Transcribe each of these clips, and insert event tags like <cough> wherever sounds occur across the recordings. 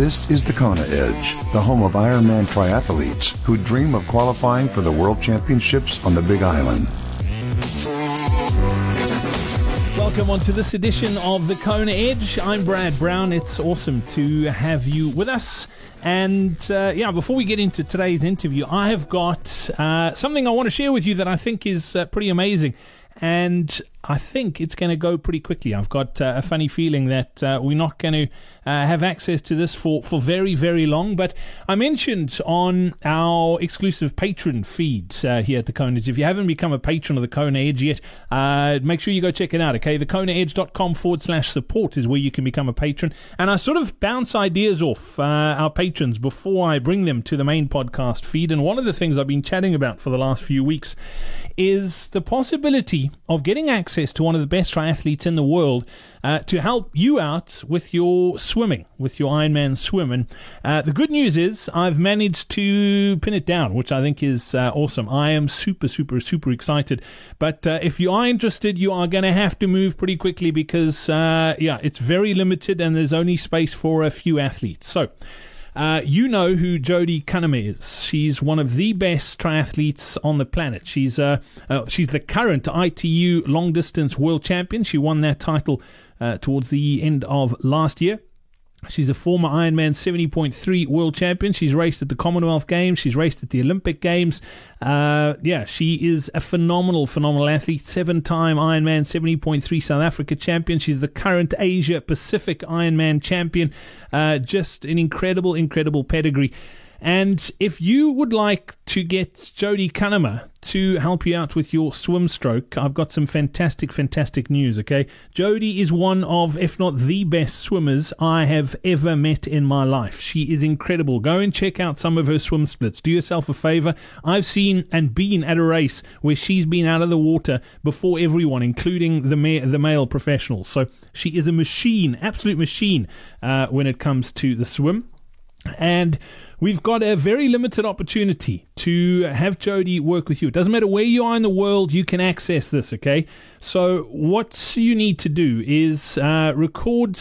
This is the Kona Edge, the home of Ironman triathletes who dream of qualifying for the World Championships on the Big Island. Welcome on to this edition of the Kona Edge. I'm Brad Brown. It's awesome to have you with us. And uh, yeah, before we get into today's interview, I have got uh, something I want to share with you that I think is uh, pretty amazing. And I think it's going to go pretty quickly. I've got uh, a funny feeling that uh, we're not going to uh, have access to this for, for very, very long. But I mentioned on our exclusive patron feed uh, here at the Kona Edge, if you haven't become a patron of the Kona Edge yet, uh, make sure you go check it out, okay? The TheKonaEdge.com forward slash support is where you can become a patron. And I sort of bounce ideas off uh, our patrons before I bring them to the main podcast feed. And one of the things I've been chatting about for the last few weeks is the possibility of getting access to one of the best triathletes in the world uh, to help you out with your swimming, with your Ironman swim. And uh, the good news is I've managed to pin it down, which I think is uh, awesome. I am super, super, super excited. But uh, if you are interested, you are going to have to move pretty quickly because, uh, yeah, it's very limited and there's only space for a few athletes. So, uh, you know who Jodie Cunningham is. She's one of the best triathletes on the planet. She's uh, uh, she's the current ITU long distance world champion. She won that title uh, towards the end of last year. She's a former Ironman 70.3 world champion. She's raced at the Commonwealth Games. She's raced at the Olympic Games. Uh, yeah, she is a phenomenal, phenomenal athlete. Seven time Ironman 70.3 South Africa champion. She's the current Asia Pacific Ironman champion. Uh, just an incredible, incredible pedigree. And if you would like to get Jodie Cunningham to help you out with your swim stroke, I've got some fantastic, fantastic news, okay? Jodie is one of, if not the best swimmers I have ever met in my life. She is incredible. Go and check out some of her swim splits. Do yourself a favor. I've seen and been at a race where she's been out of the water before everyone, including the, ma- the male professionals. So she is a machine, absolute machine, uh, when it comes to the swim. And we've got a very limited opportunity to have Jodie work with you. It doesn't matter where you are in the world, you can access this, okay? So, what you need to do is uh, record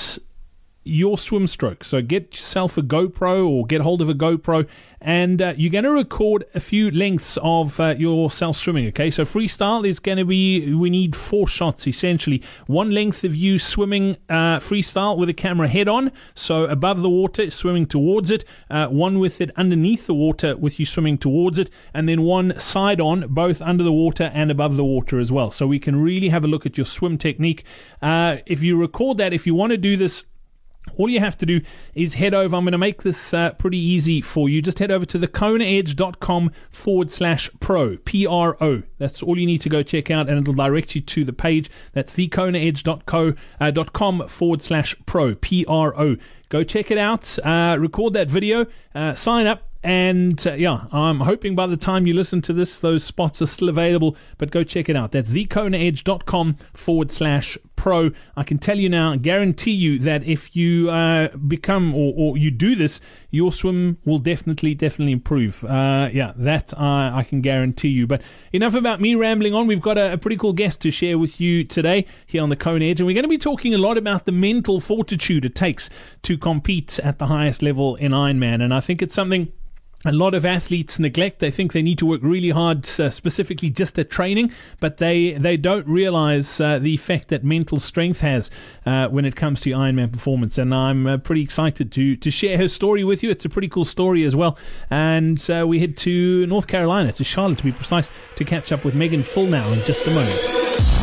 your swim stroke. So get yourself a GoPro or get hold of a GoPro, and uh, you're going to record a few lengths of uh, your self swimming. Okay, so freestyle is going to be we need four shots essentially. One length of you swimming uh, freestyle with a camera head on, so above the water, swimming towards it. Uh, one with it underneath the water, with you swimming towards it, and then one side on, both under the water and above the water as well. So we can really have a look at your swim technique. Uh, if you record that, if you want to do this all you have to do is head over. I'm going to make this uh, pretty easy for you. Just head over to thekonaedge.com forward slash pro, P R O. That's all you need to go check out, and it'll direct you to the page. That's thekonaedge.com uh, forward slash pro, P R O. Go check it out, uh, record that video, uh, sign up, and uh, yeah, I'm hoping by the time you listen to this, those spots are still available. But go check it out. That's thekonaedge.com forward slash pro. I can tell you now, guarantee you that if you uh, become or, or, you do this, your swim will definitely, definitely improve. Uh, yeah, that I can guarantee you. But enough about me rambling on. We've got a, a, pretty cool guest to share with you today here on the Kona Edge. And we're going to be talking a lot about the mental fortitude it takes to compete at the highest level in Ironman. And I think it's something a lot of athletes neglect. They think they need to work really hard, uh, specifically just at training, but they, they don't realize uh, the effect that mental strength has uh, when it comes to Ironman performance. And I'm uh, pretty excited to to share her story with you. It's a pretty cool story as well. And uh, we head to North Carolina, to Charlotte to be precise, to catch up with Meghan Fillnow in just a moment.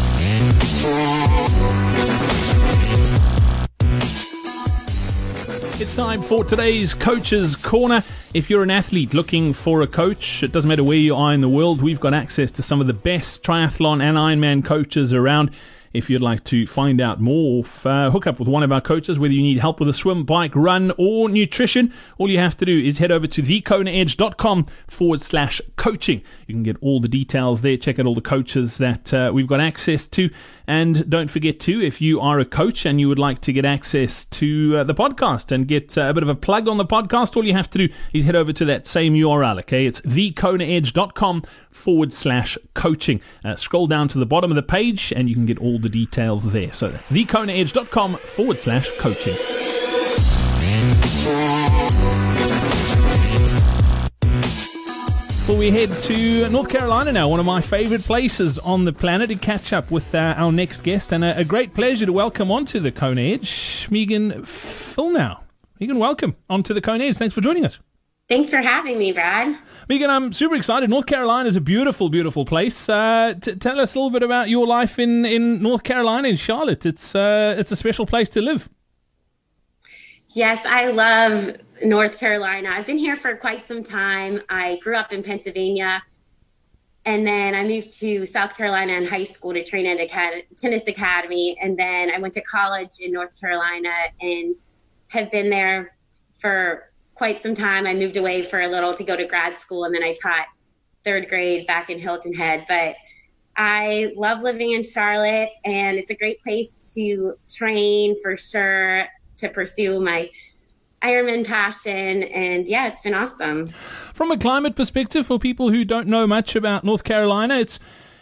It's time for today's Coach's Corner. If you're an athlete looking for a coach, it doesn't matter where you are in the world, we've got access to some of the best triathlon and Ironman coaches around. If you'd like to find out more, uh, hook up with one of our coaches, whether you need help with a swim, bike, run, or nutrition, all you have to do is head over to thekonaedge.com forward slash coaching. You can get all the details there, check out all the coaches that uh, we've got access to. And don't forget to, if you are a coach and you would like to get access to uh, the podcast and get uh, a bit of a plug on the podcast, all you have to do is head over to that same URL, okay? It's thekonaedge.com forward slash coaching. Uh, scroll down to the bottom of the page and you can get all the details there. So that's thekonaedge.com forward slash coaching. Well, we head to North Carolina now, one of my favorite places on the planet, to catch up with uh, our next guest. And a, a, great pleasure to welcome onto the Kona Edge, Meghan Fillnow. Megan, welcome onto the Kona Edge. Thanks for joining us. Thanks for having me, Brad. Meghan, I'm super excited. North Carolina is a beautiful, beautiful place. Uh, t- tell us a little bit about your life in, in North Carolina, in Charlotte. It's uh, it's a special place to live. Yes, I love North Carolina. I've been here for quite some time. I grew up in Pennsylvania, and then I moved to South Carolina in high school to train at a tennis academy, and then I went to college in North Carolina and have been there for quite some time. I moved away for a little to go to grad school, and then I taught third grade back in Hilton Head. But I love living in Charlotte, and it's a great place to train for sure, to pursue my Ironman passion. And yeah, it's been awesome. From a climate perspective, for people who don't know much about North Carolina, it's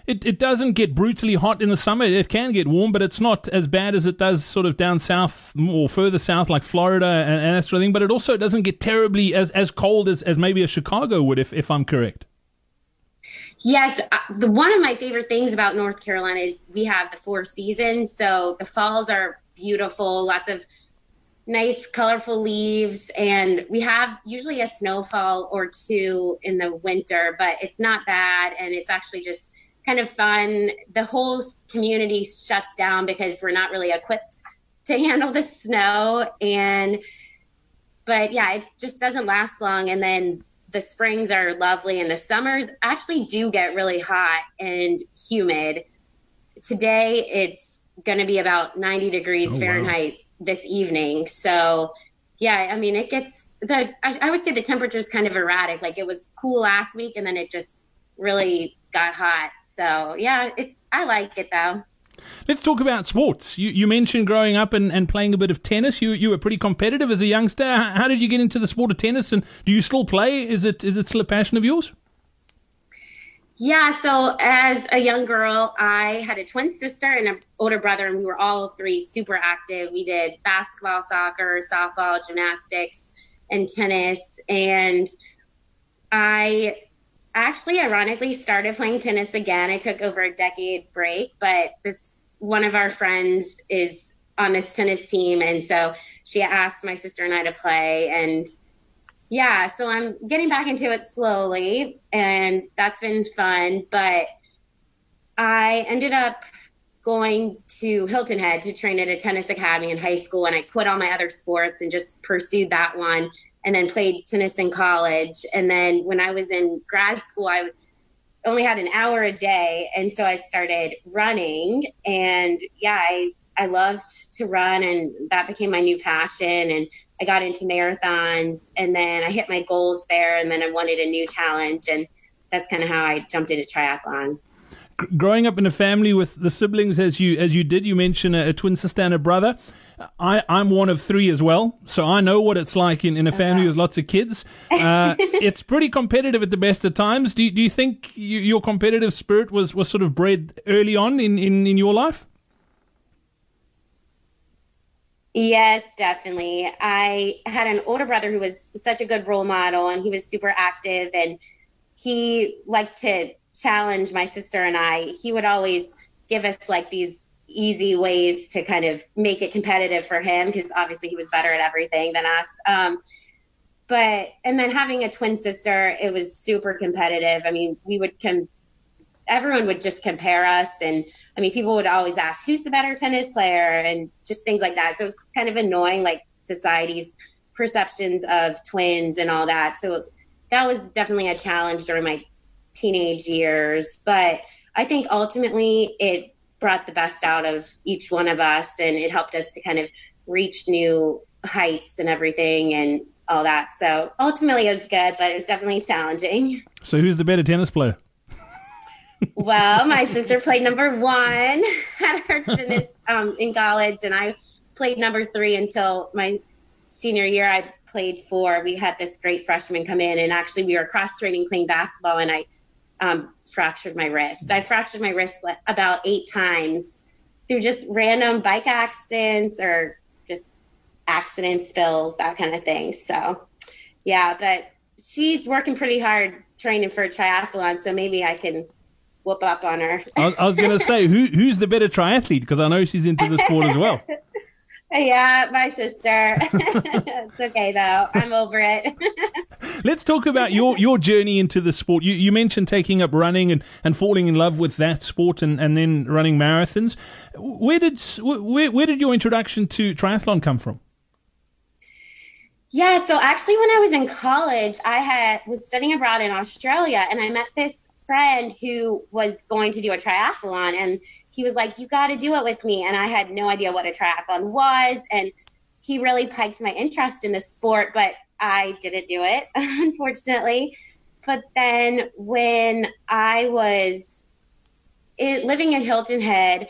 it, it doesn't get brutally hot in the summer. It can get warm, but it's not as bad as it does sort of down south or further south, like Florida and, and that sort of thing. But it also doesn't get terribly as, as cold as, as maybe a Chicago would, if, if I'm correct. Yes, uh, the one of my favorite things about North Carolina is we have the four seasons. So the falls are beautiful, lots of nice colorful leaves and we have usually a snowfall or two in the winter but it's not bad and it's actually just kind of fun. The whole community shuts down because we're not really equipped to handle the snow. And, but yeah, it just doesn't last long. And then the springs are lovely and the summers actually do get really hot and humid. Today it's going to be about 90 degrees oh, Fahrenheit wow. this evening. So, yeah, I mean, it gets the, I, I would say the temperature is kind of erratic. Like it was cool last week and then it just really got hot so yeah, it, I like it though. Let's talk about sports. You, you mentioned growing up and, and playing a bit of tennis. You you were pretty competitive as a youngster. How did you get into the sport of tennis, and do you still play? Is it is it still a passion of yours? Yeah, so as a young girl, I had a twin sister and an older brother, and we were all three super active. We did basketball, soccer, softball, gymnastics, and tennis. And I actually ironically started playing tennis again. I took over a decade break, but this one of our friends is on this tennis team and so she asked my sister and I to play and yeah, so I'm getting back into it slowly and that's been fun, but I ended up going to Hilton Head to train at a tennis academy in high school and I quit all my other sports and just pursued that one and then played tennis in college. And then when I was in grad school, I only had an hour a day. And so I started running. And yeah, I, I loved to run, and that became my new passion. And I got into marathons, and then I hit my goals there. And then I wanted a new challenge. And that's kind of how I jumped into triathlon growing up in a family with the siblings as you as you did you mentioned a, a twin sister and a brother I, I'm one of three as well, so I know what it's like in, in a family with lots of kids. Uh, <laughs> it's pretty competitive at the best of times. Do, do you think you, your competitive spirit was, was sort of bred early on in, in, in your life? Yes, definitely. I had an older brother who was such a good role model and he was super active and he liked to challenge my sister and I. He would always give us like these easy ways to kind of make it competitive for him because obviously he was better at everything than us. Um, but and then having a twin sister, it was super competitive. I mean, we would come, everyone would just compare us, and I mean, people would always ask who's the better tennis player and just things like that. So it was kind of annoying, like society's perceptions of twins and all that. So that was definitely a challenge during my teenage years, but I think ultimately it brought the best out of each one of us and it helped us to kind of reach new heights and everything and all that. So ultimately it was good, but it was definitely challenging. So who's the better tennis player? <laughs> well, my sister played number one <laughs> at her tennis um, in college, and I played number three until my senior year. I played four. We had this great freshman come in, and actually we were cross training playing basketball, and I um, fractured my wrist. I fractured my wrist about eight times through just random bike accidents or just accidents, spills, that kind of thing. So, yeah, but she's working pretty hard training for a triathlon, so maybe I can whoop up on her. I was, I was going to say, who who's the better triathlete? Because I know she's into the sport as well. <laughs> Yeah, my sister. <laughs> it's okay though. I'm over it. <laughs> Let's talk about your, your journey into the sport. You you mentioned taking up running and, and falling in love with that sport and, and then running marathons. Where did where, where did your introduction to triathlon come from? Yeah, so actually when I was in college, I had was studying abroad in Australia and I met this friend who was going to do a triathlon and he was like, You got to do it with me. And I had no idea what a triathlon was. And he really piqued my interest in the sport, but I didn't do it, <laughs> unfortunately. But then when I was in, living in Hilton Head,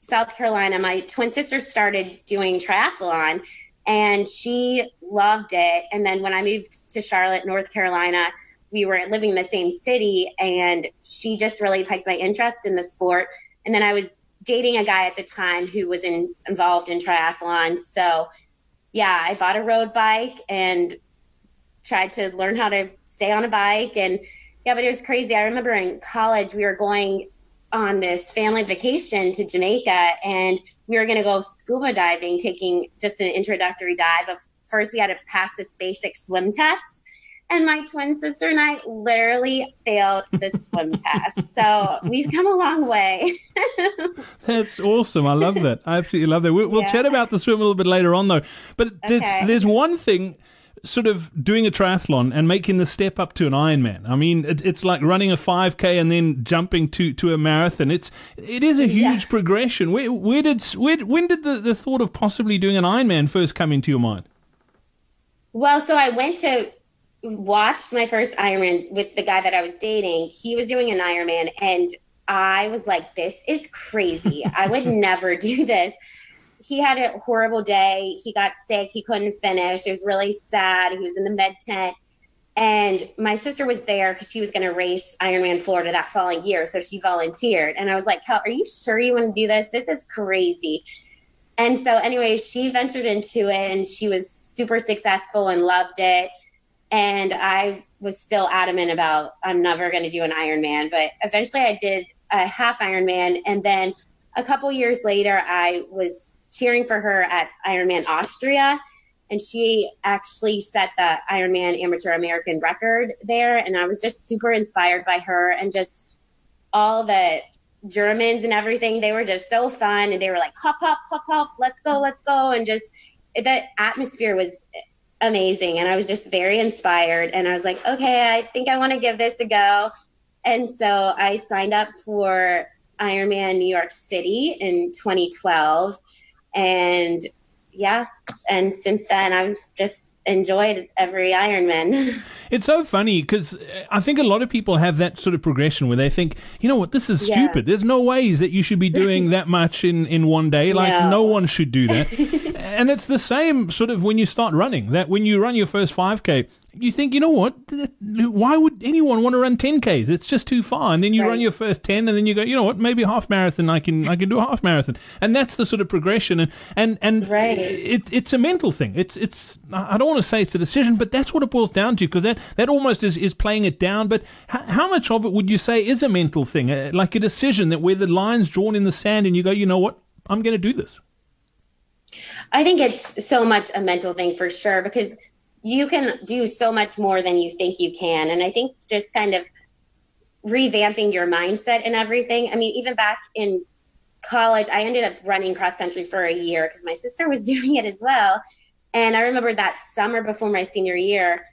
South Carolina, my twin sister started doing triathlon and she loved it. And then when I moved to Charlotte, North Carolina, we were living in the same city and she just really piqued my interest in the sport. And then I was dating a guy at the time who was in, involved in triathlon. So, yeah, I bought a road bike and tried to learn how to stay on a bike. And yeah, but it was crazy. I remember in college, we were going on this family vacation to Jamaica and we were going to go scuba diving, taking just an introductory dive. Of first, we had to pass this basic swim test and my twin sister and I literally failed the swim test. So we've come a long way. <laughs> That's awesome. I love that. I absolutely love that. We'll, we'll yeah. chat about the swim a little bit later on, though. But there's okay. there's one thing. Sort of doing a triathlon and making the step up to an Ironman. I mean, it, it's like running a 5K and then jumping to, to a marathon. It's it is a huge yeah. progression. Where where did where, when did the, the thought of possibly doing an Ironman first come into your mind? Well, so I went to watched my first Ironman with the guy that I was dating. He was doing an Ironman, and I was like, this is crazy. I would <laughs> never do this. He had a horrible day. He got sick. He couldn't finish. It was really sad. He was in the med tent. And my sister was there because she was going to race Ironman Florida that following year. So she volunteered. And I was like, are you sure you want to do this? This is crazy. And so, anyway, she ventured into it and she was super successful and loved it and I was still adamant about I'm never going to do an Ironman. But eventually, I did a half Ironman, and then a couple years later, I was cheering for her at Ironman Austria, and she actually set the Ironman Amateur American record there. And I was just super inspired by her and just all the Germans and everything. They were just so fun, and they were like, "Hop, hop, hop, hop, let's go, let's go," and just the atmosphere was amazing. And I was just very inspired. And I was like, okay, I think I want to give this a go. And so I signed up for Ironman New York City in 2012. And yeah, and since then I've just enjoyed every Ironman. <laughs> It's so funny because I think a lot of people have that sort of progression where they think, you know what, this is yeah. stupid. There's no ways that you should be doing that much in, in one day. Like, no, no one should do that. <laughs> and it's the same sort of when you start running, that when you run your first 5K, you think, you know what? Why would anyone want to run 10Ks? It's just too far. And then you right. run your first 10 and then you go, you know what? Maybe a half marathon. I can, I can do a half marathon. And that's the sort of progression. And, and, and right. it's, it's a mental thing. It's, it's, I don't want to say it's a decision, but that's what it boils down to because that, that almost is, is playing it down. But how, how much of it would you say is a mental thing? Uh, like a decision that where the line's drawn in the sand and you go, you know what? I'm going to do this. I think it's so much a mental thing for sure because you can do so much more than you think you can. And I think just kind of revamping your mindset and everything. I mean, even back in college, I ended up running cross country for a year because my sister was <laughs> doing it as well. And I remember that summer before my senior year,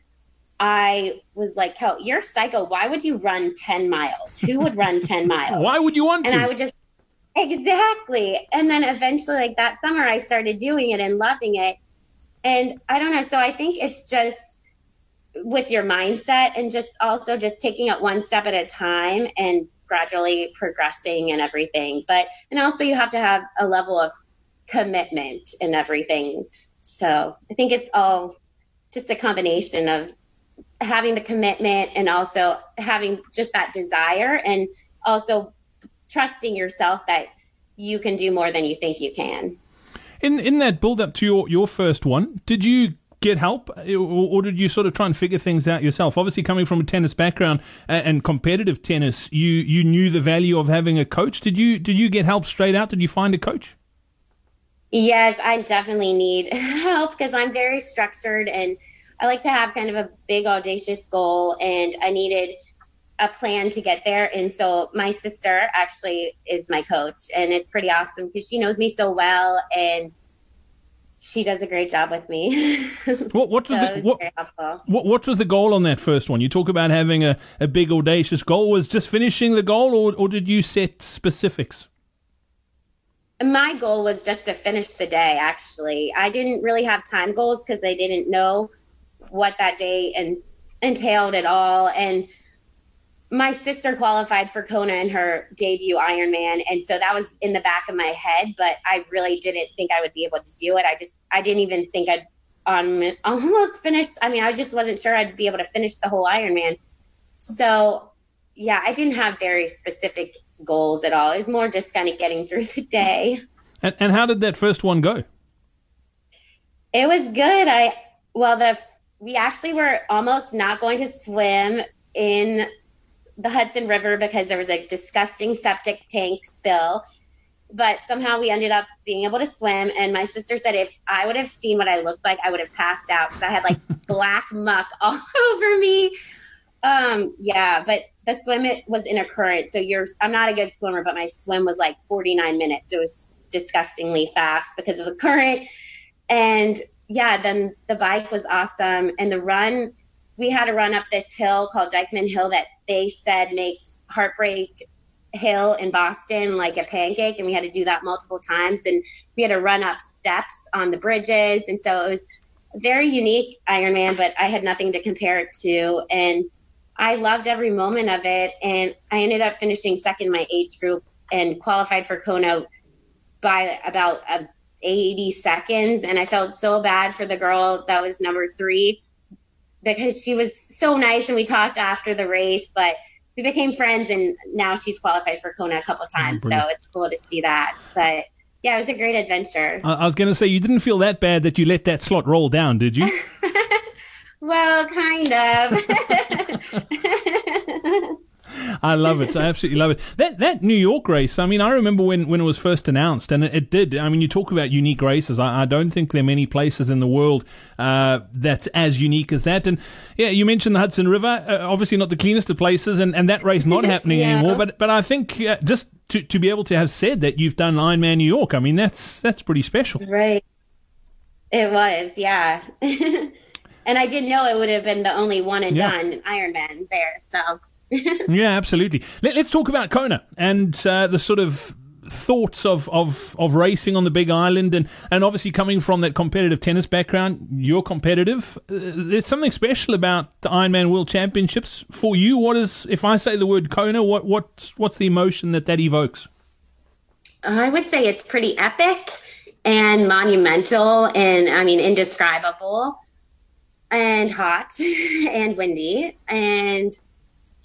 I was like, Kel, you're psycho. Why would you run 10 miles? Who would run 10 <laughs> miles? Why would you want and to? And I would just, exactly. And then eventually, like that summer, I started doing it and loving it. And I don't know. So I think it's just with your mindset and just also just taking it one step at a time and gradually progressing and everything. But, and also you have to have a level of commitment and everything. So I think it's all just a combination of having the commitment and also having just that desire and also trusting yourself that you can do more than you think you can in in that build up to your, your first one, did you get help, or, did you sort of try and figure things out yourself? Obviously, coming from a tennis background and competitive tennis, you you knew the value of having a coach. Did you did you get help straight out? Did you find a coach? Yes, I definitely need <laughs> help because I'm very structured and I like to have kind of a big audacious goal, and I needed a plan to get there. And so my sister actually is my coach, and it's pretty awesome because she knows me so well and she does a great job with me. <laughs> what, what was, so the, what, what, what, was the goal on that first one? You talk about having a, a big audacious goal. Was just finishing the goal, or, or did you set specifics? My goal was just to finish the day. Actually, I didn't really have time goals because I didn't know what that day and entailed at all. And my sister qualified for Kona in her debut Ironman, and so that was in the back of my head. But I really didn't think I would be able to do it. I just I didn't even think I'd um, <laughs> almost finished. I mean, I just wasn't sure I'd be able to finish the whole Ironman. So yeah, I didn't have very specific goals at all. It was more just kind of getting through the day. And, and how did that first one go? It was good. I well the we actually were almost not going to swim in the Hudson River because there was a disgusting septic tank spill. But somehow we ended up being able to swim. And my sister said if I would have seen what I looked like, I would have passed out because I had like <laughs> black muck <laughs> all over me. Um, yeah, but the swim it was in a current. So you're I'm not a good swimmer, but my swim was like 49 minutes. It was disgustingly fast because of the current. And yeah, then the bike was awesome. And the run we had to run up this hill called Dyckman Hill that they said makes Heartbreak Hill in Boston like a pancake. And we had to do that multiple times. And we had to run up steps on the bridges. And so it was very unique Ironman, but I had nothing to compare it to. And I loved every moment of it. And I ended up finishing second in my age group and qualified for Kona by about uh, 80 seconds. And I felt so bad for the girl that was number three because she was so nice and we talked after the race, but we became friends and now she's qualified for Kona a couple times. Oh, so it's cool to see that. But yeah, it was a great adventure. I was going to say, you didn't feel that bad that you let that slot roll down, did you? <laughs> well, kind of. <laughs> <laughs> I love it. I absolutely love it. That that New York race. I mean, I remember when, when it was first announced, and it, it did. I mean, you talk about unique races. I, I, don't think there are many places in the world uh, that's as unique as that. And yeah, you mentioned the Hudson River. Uh, obviously, not the cleanest of places, and, and that race not <laughs> happening yeah. anymore. But but I think uh, just to, to be able to have said that you've done Ironman New York, I mean, that's that's pretty special. Right. It was, yeah. <laughs> and I didn't know it would have been the only one and yeah. done Ironman there. So <laughs> yeah, absolutely. Let, us talk about Kona and uh, the sort of thoughts of, of, of racing on the big island and, and obviously coming from that competitive tennis background you're competitive uh, there's something special about the ironman world championships for you. What is if i say the word kona what what's what's the emotion that that evokes? I would say it's pretty epic and monumental and i mean indescribable and hot <laughs> and windy. And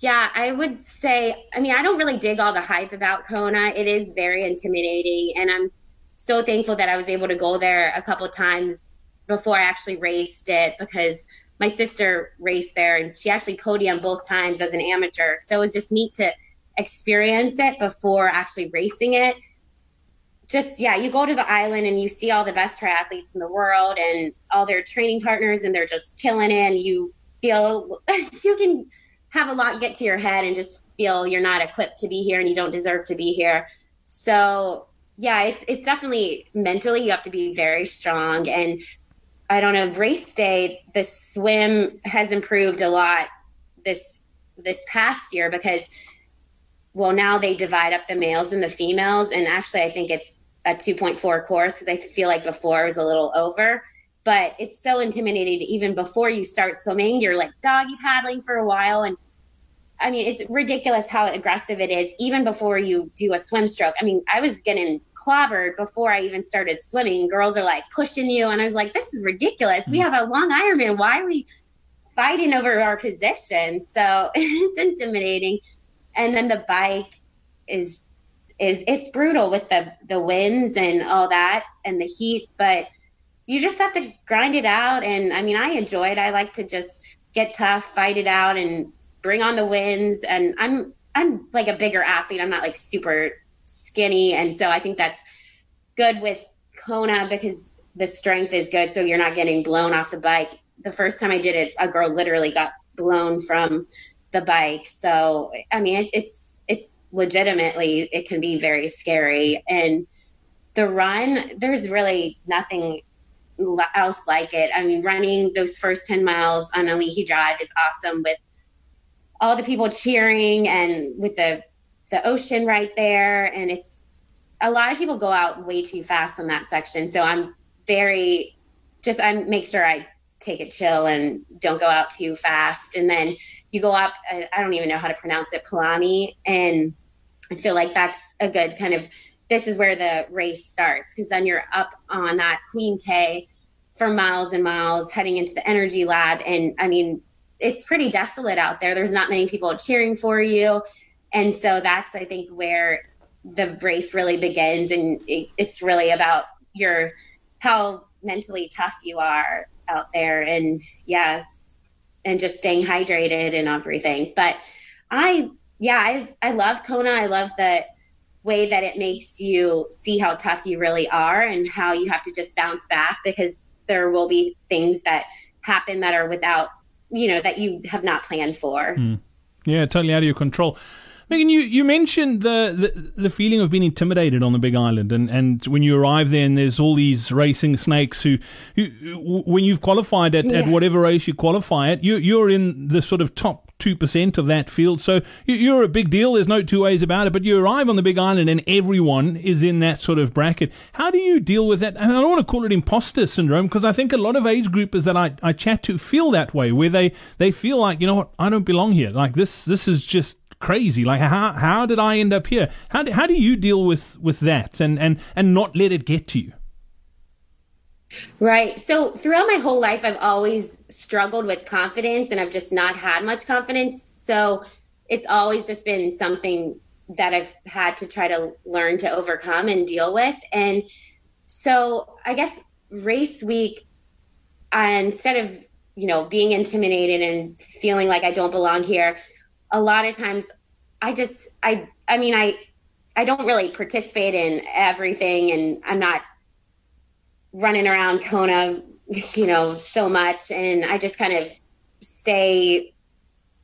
yeah, I would say, I mean, I don't really dig all the hype about Kona. It is very intimidating. And I'm so thankful that I was able to go there a couple times before I actually raced it because my sister raced there and she actually podiumed both times as an amateur. So it was just neat to experience it before actually racing it. Just, yeah, you go to the island and you see all the best triathletes in the world and all their training partners, and they're just killing it. And you feel <laughs> you can have a lot get to your head and just feel you're not equipped to be here and you don't deserve to be here. So yeah, it's it's definitely mentally you have to be very strong. And I don't know, race day, the swim has improved a lot this this past year because well now they divide up the males and the females and actually I think it's a 2.4 course because I feel like before it was a little over but it's so intimidating even before you start swimming. You're like doggy paddling for a while and i mean it's ridiculous how aggressive it is even before you do a swim stroke. I mean i was getting clobbered before i even started swimming. Girls are like pushing you and i was like this is ridiculous. We have a long ironman. Why are we fighting over our position? So <laughs> it's intimidating. And then the bike is is it's brutal with the the winds and all that and the heat but you just have to grind it out. And I mean, I enjoy it. I like to just get tough, fight it out, and bring on the wins. And I'm I'm like a bigger athlete. I'm not like super skinny, and so I think that's good with Kona because the strength is good, so you're not getting blown off the bike. The first time I did it, a girl literally got blown from the bike. So I mean, it, it's it's legitimately it can be very scary and the run there's really nothing else like it. I mean running those first 10 miles on Ali'i drive is awesome with all the people cheering and with the the ocean right there. And it's a lot of people go out way too fast on that section. So i'm very just i make sure i take it chill and don't go out too fast. And then you go up i don't even know how to pronounce it palani and i feel like that's a good kind of this is where the race starts because then you're up on that queen k for miles and miles heading into the energy lab. And i mean it's pretty desolate out there. There's not many people cheering for you. And so that's i think where the race really begins. And it, it's really about your how mentally tough you are out there. And yes and just staying hydrated and everything. But i yeah i i love kona. I love the way that it makes you see how tough you really are and how you have to just bounce back because there will be things that happen that are without you know that you have not planned for mm. yeah totally out of your control Meghan, you, you mentioned the, the, the feeling of being intimidated on the Big Island, and, and when you arrive there, and there's all these racing snakes who, who when you've qualified at, yeah. at whatever race you qualify at, you you're in the sort of top two percent of that field, so you're a big deal. There's no two ways about it. But you arrive on the Big Island, and everyone is in that sort of bracket. How do you deal with that? And I don't want to call it imposter syndrome because I think a lot of age groupers that I, I chat to feel that way, where they they feel like you know what, I don't belong here. Like this this is just crazy. Like how how did I end up here? How do, how do you deal with with that and and and not let it get to you? Right. So throughout my whole life, I've always struggled with confidence, and I've just not had much confidence. So it's always just been something that I've had to try to learn to overcome and deal with. And so I guess race week, instead of you know being intimidated and feeling like I don't belong here, a lot of times I just I I mean I I don't really participate in everything and I'm not running around Kona, you know, so much and I just kind of stay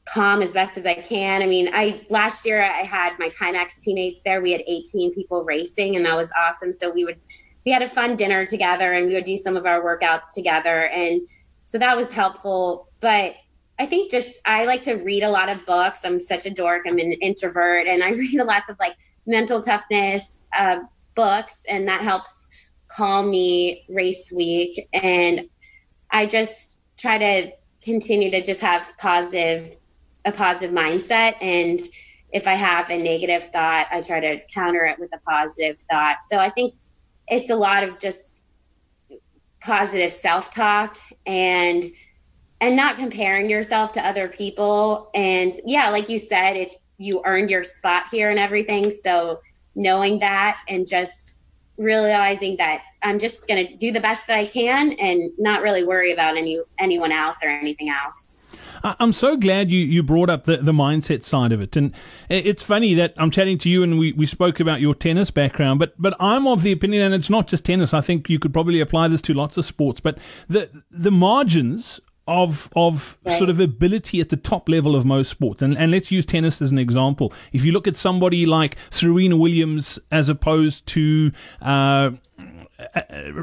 calm as best as I can. I mean, I last year I had my Timex teammates there. We had 18 people racing and that was awesome. So we would we had a fun dinner together and we would do some of our workouts together and so that was helpful. But I think just I like to read a lot of books. I'm such a dork. I'm an introvert, and I <laughs> read a lots of like mental toughness uh, books, and that helps calm me race week. And I just try to continue to just have positive a positive mindset and if i have a negative thought i try to counter it with a positive thought so i think it's a lot of just positive self-talk and and not comparing yourself to other people. And yeah, like you said, it you earned your spot here and everything. So knowing that and just realizing that I'm just going to do the best that I can and not really worry about any anyone else or anything else. I'm so glad you, you brought up the, the mindset side of it. And it's funny that I'm chatting to you and we, we spoke about your tennis background, but, but I'm of the opinion, and it's not just tennis, I think you could probably apply this to lots of sports, but the, the margins of of right. sort of ability at the top level of most sports. And and let's use tennis as an example. If you look at somebody like Serena Williams as opposed to uh, uh,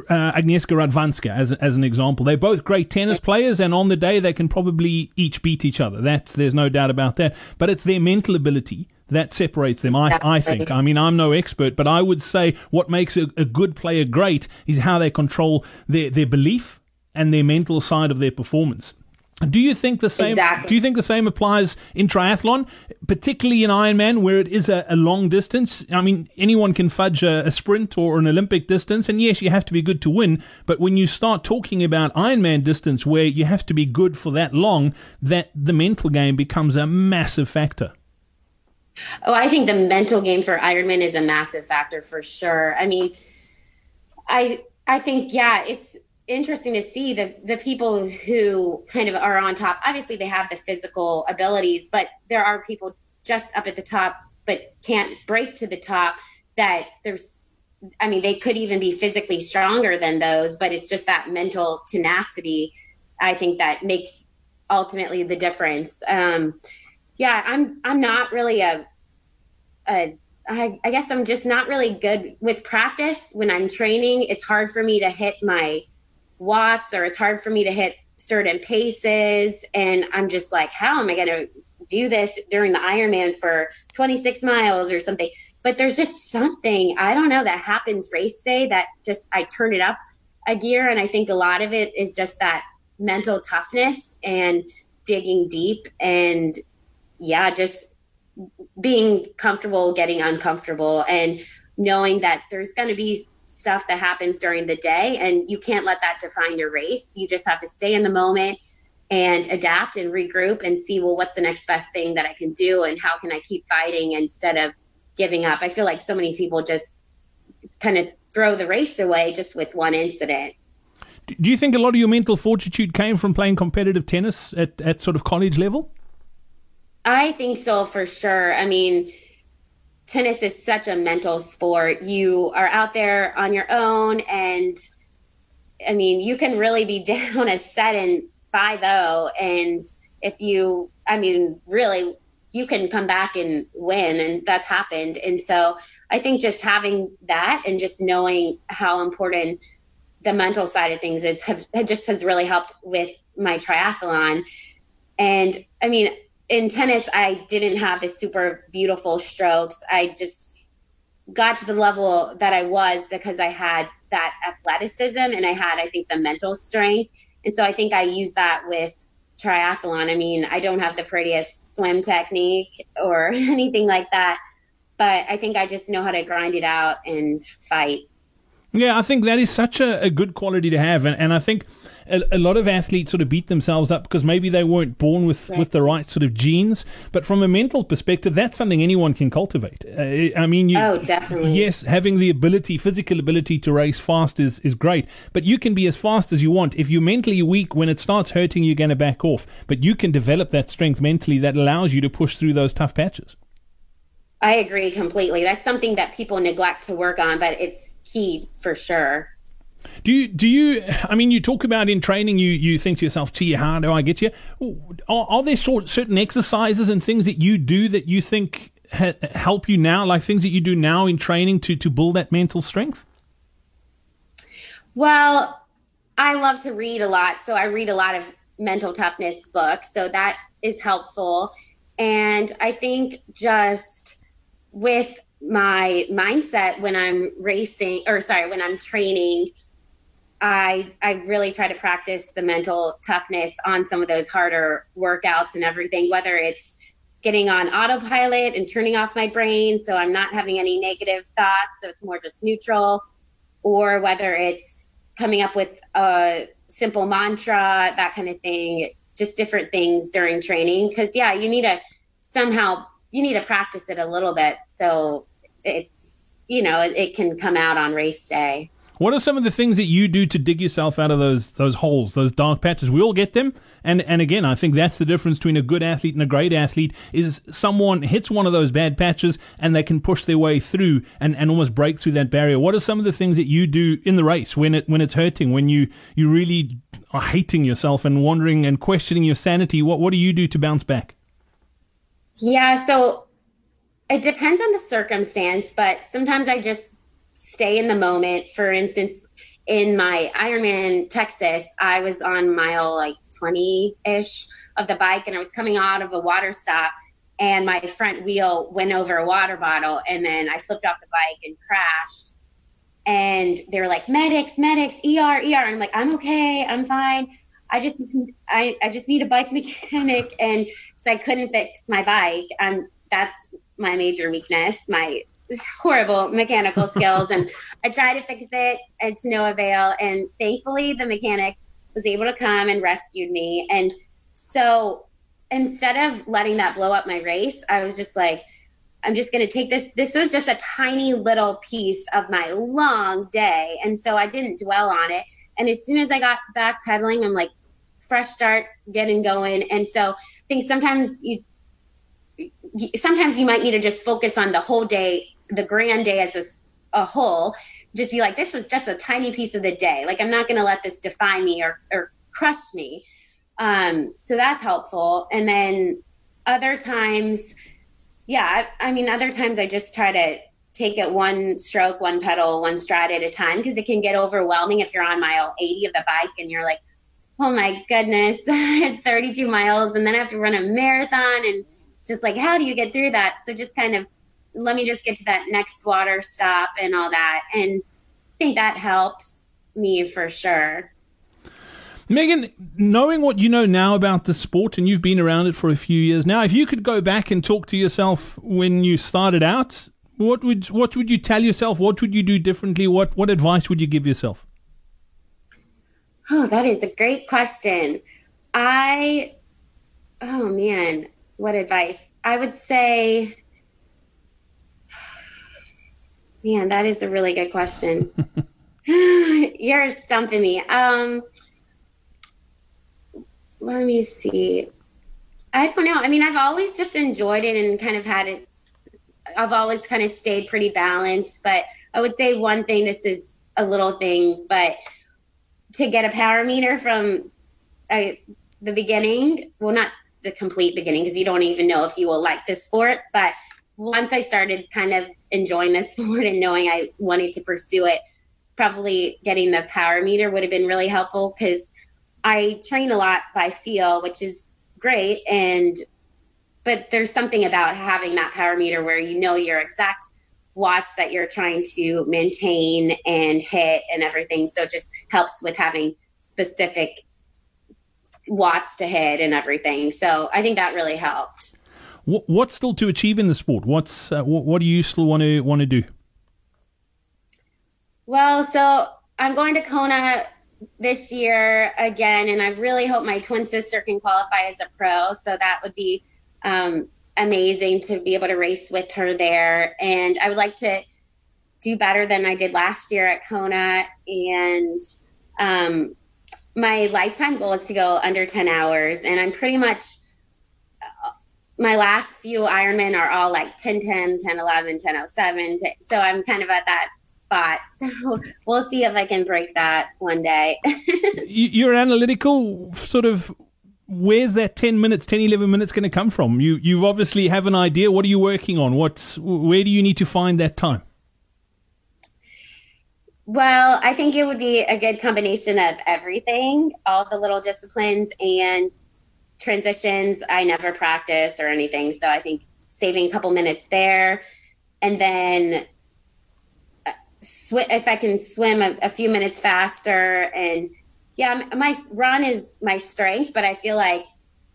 uh, Agnieszka Radwanska as as an example. They're both great tennis players, and on the day they can probably each beat each other. That's there's no doubt about that. But it's their mental ability that separates them. I I think. I mean, I'm no expert, but I would say what makes a, a good player great is how they control their their belief and their mental side of their performance. Do you think the same? Exactly. Do you think the same applies in triathlon, particularly in Ironman, where it is a, a long distance? I mean, anyone can fudge a, a, sprint or an Olympic distance, and yes, you have to be good to win. But when you start talking about Ironman distance, where you have to be good for that long, that the mental game becomes a massive factor. Oh, I think the mental game for Ironman is a massive factor for sure. I mean, I I think yeah, it's interesting to see the the people who kind of are on top. Obviously, they have the physical abilities, but there are people just up at the top but can't break to the top. That there's, I mean, they could even be physically stronger than those, but it's just that mental tenacity. I think that makes ultimately the difference. Um, yeah, I'm I'm not really a a I, I guess I'm just not really good with practice. When I'm training, it's hard for me to hit my watts or it's hard for me to hit certain paces. And I'm just like, how am I going to do this during the Ironman for 26 miles or something? But there's just something, I don't know, that happens race day that just I turn it up a gear. And I think a lot of it is just that mental toughness and digging deep and yeah, just being comfortable getting uncomfortable and knowing that there's going to be stuff that happens during the day and you can't let that define your race. You just have to stay in the moment and adapt and regroup and see well what's the next best thing that i can do and how can i keep fighting instead of giving up? I feel like so many people just kind of throw the race away just with one incident. Do you think a lot of your mental fortitude came from playing competitive tennis at, at sort of college level? I think so for sure. I mean, tennis is such a mental sport. You are out there on your own, and I mean, you can really be <laughs> down a set in 5 0. And if you, I mean, really, you can come back and win, and that's happened. And so I think just having that and just knowing how important the mental side of things is have, just has really helped with my triathlon. And I mean, in tennis, I didn't have the super beautiful strokes. I just got to the level that I was because I had that athleticism and I had, I think, the mental strength. And so I think I use that with triathlon. I mean, I don't have the prettiest swim technique or <laughs> anything like that, but I think I just know how to grind it out and fight. Yeah, I think that is such a, a good quality to have. And, and I think a, a, lot of athletes sort of beat themselves up because maybe they weren't born with, right. with the right sort of genes. But from a mental perspective, that's something anyone can cultivate. Uh, I mean, you, oh, definitely. Yes, having the ability, physical ability to race fast is, is great. But you can be as fast as you want. If you're mentally weak, when it starts hurting, you're going to back off. But you can develop that strength mentally that allows you to push through those tough patches. I agree completely. That's something that people neglect to work on, but it's key for sure. Do you, do you, I mean, you talk about in training, you, you think to yourself, gee, how do I get you? Are, are there sort, certain exercises and things that you do that you think ha- help you now, like things that you do now in training to, to build that mental strength? Well, I love to read a lot. So I read a lot of mental toughness books. So that is helpful. And I think just with my mindset when I'm racing, or sorry, when I'm training, I I really try to practice the mental toughness on some of those harder workouts and everything, whether it's getting on autopilot and turning off my brain so I'm not having any negative thoughts, so it's more just neutral, or whether it's coming up with a simple mantra, that kind of thing, just different things during training. Because yeah, you need to somehow you need to practice it a little bit so it's you know it, it can come out on race day. What are some of the things that you do to dig yourself out of those those holes, those dark patches? We all get them, and and again, I think that's the difference between a good athlete and a great athlete. Is someone hits one of those bad patches and they can push their way through and, and almost break through that barrier. What are some of the things that you do in the race when it when it's hurting, when you you really are hating yourself and wondering and questioning your sanity? What what do you do to bounce back? Yeah, so it depends on the circumstance, but sometimes I just stay in the moment. For instance, in my Ironman Texas, I was on mile like 20 ish of the bike and I was coming out of a water stop and my front wheel went over a water bottle and then I flipped off the bike and crashed. And they were like, medics, medics, ER, ER. And I'm like, I'm okay, I'm fine. I just I, I just need a bike <laughs> mechanic and so I couldn't fix my bike. Um that's my major weakness, my horrible mechanical skills and I tried to fix it and to no avail. And thankfully the mechanic was able to come and rescued me. And so instead of letting that blow up my race, I was just like, I'm just going to take this. This was just a tiny little piece of my long day. And so I didn't dwell on it. And as soon as I got back pedaling, I'm like, fresh start, getting going. And so think sometimes you, sometimes you might need to just focus on the whole day, the grand day as a, a whole. Just be like, this was just a tiny piece of the day. Like, I'm not going to let this define me or, or crush me. Um, so that's helpful. And then other times, yeah, I, I mean, other times I just try to take it one stroke, one pedal, one stride at a time because it can get overwhelming if you're on mile 80 of the bike and you're like, oh my goodness, <laughs> 32 miles and then I have to run a marathon. And it's just like, how do you get through that? So just kind of let me just get to that next water stop and all that. And I think that helps me for sure. Meghan, knowing what you know now about the sport and you've been around it for a few years now, if you could go back and talk to yourself when you started out, what would what would you tell yourself? What would you do differently? What what advice would you give yourself? Oh, that is a great question. I oh man, what advice? I would say <sighs> Man, that is a really good question. <sighs> You're stumping me. Um let me see. I don't know. I mean, I've always just enjoyed it and kind of had it. I've always kind of stayed pretty balanced. But I would say one thing. This is a little thing, but to get a power meter from uh, the beginning, well, not the complete beginning, because you don't even know if you will like this sport. But once I started kind of enjoying this <laughs> sport and knowing I wanted to pursue it, probably getting the power meter would have been really helpful because I train a lot by feel, which is great. And, but there's something about having that power meter where you know your exact watts that you're trying to maintain and hit and everything. So it just helps with having specific watts to hit and everything. So I think that really helped. What's still to achieve in the sport? What's uh, what, what do you still want to want to do? Well, so I'm going to Kona this year again, and I really hope my twin sister can qualify as a pro. So that would be um, amazing to be able to race with her there. And I would like to do better than I did last year at Kona. And um, my lifetime goal is to go under 10 hours. And I'm pretty much, uh, my last few Ironman are all like 10 10, 10 11, 10 07. So I'm kind of at that spot. <laughs> So we'll see if I can break that one day. <laughs> You're analytical, sort of. Where's that 10 minutes, 10, 11 minutes going to come from? You you obviously have an idea. What are you working on? What where do you need to find that time? Well, I think it would be a good combination of everything, all the little disciplines and transitions. I never practice or anything, so I think saving a couple minutes there and then uh, sw- if I can swim a, a, few minutes faster and yeah, my run is my strength, but I feel like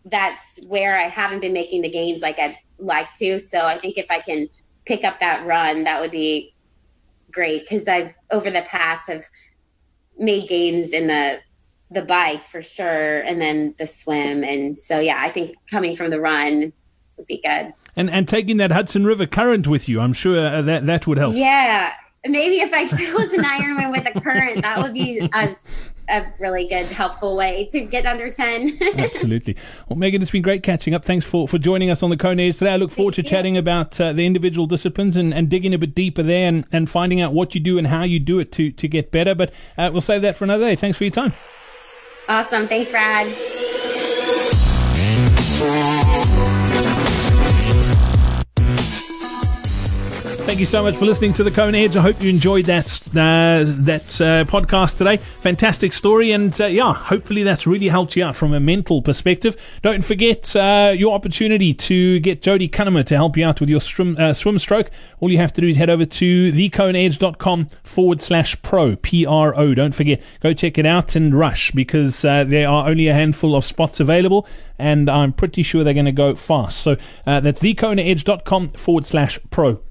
that's where I haven't been making the gains like I'd like to. So I think if I can pick up that run, that would be great because I've over the past have made gains in the the bike for sure, and then the swim, and so yeah, I think coming from the run would be good. And and taking that Hudson River current with you, I'm sure uh, that that would help. Yeah, maybe if I <laughs> chose an Ironman with a current, that would be a, a really good, helpful way to get under 10. <laughs> Absolutely. Well, Meghan, it's been great catching up. Thanks for, for joining us on the Kona Edge today. I look forward Thank to you. chatting about uh, the individual disciplines and, and digging a bit deeper there and, and finding out what you do and how you do it to, to get better. But uh, we'll save that for another day. Thanks for your time. Awesome. Thanks, Brad. Thank you so much for listening to the Kona Edge. I hope you enjoyed that uh, that uh, podcast today. Fantastic story, and uh, yeah, hopefully that's really helped you out from a mental perspective. Don't forget uh, your opportunity to get Jodie Cunnama to help you out with your swim, uh, swim stroke. All you have to do is head over to thekonaedge.com forward slash pro P R O. Don't forget, go check it out and rush because uh, there are only a handful of spots available, and I'm pretty sure they're going to go fast. So that's thekonaedge.com forward slash pro.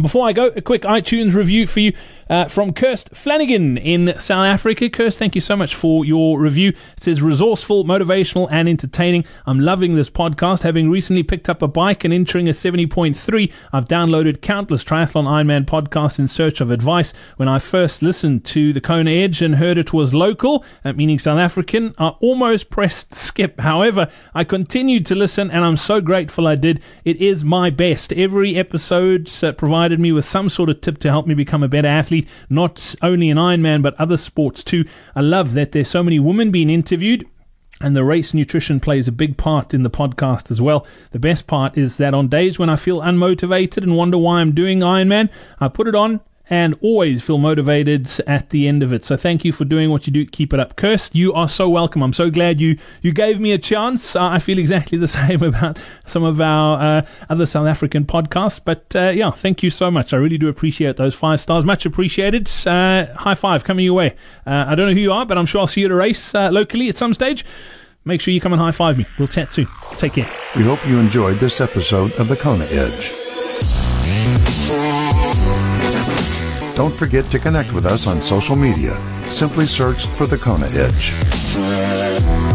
Before I go, a quick iTunes review for you uh, from Kirst Flanagan in South Africa. Kirst, thank you so much for your review. It says resourceful, motivational, and entertaining. I'm loving this podcast. Having recently picked up a bike and entering a 70.3, I've downloaded countless triathlon Ironman podcasts in search of advice. When I first listened to the Kona Edge and heard it was local, uh, meaning South African, I almost pressed skip. However, I continued to listen, and I'm so grateful I did. It is my best. Every episode uh, provided me with some sort of tip to help me become a better athlete, not only in Ironman, but other sports too. I love that there's so many women being interviewed. And the race nutrition plays a big part in the podcast as well. The best part is that on days when I feel unmotivated and wonder why I'm doing Ironman, I put it on and always feel motivated at the end of it. So thank you for doing what you do. Keep it up. Kirst, you are so welcome. I'm so glad you, you gave me a chance. Uh, I feel exactly the <laughs> same about some of our uh, other South African podcasts. But uh, yeah, thank you so much. I really do appreciate those five stars. Much appreciated. Uh, high five coming your way. Uh, I don't know who you are, but I'm sure I'll see you at a race uh, locally at some stage. Make sure you come and high five me. We'll chat soon. Take care. We hope you enjoyed this episode of The Kona Edge. Don't forget to connect with us on social media. Simply search for the Kona Edge.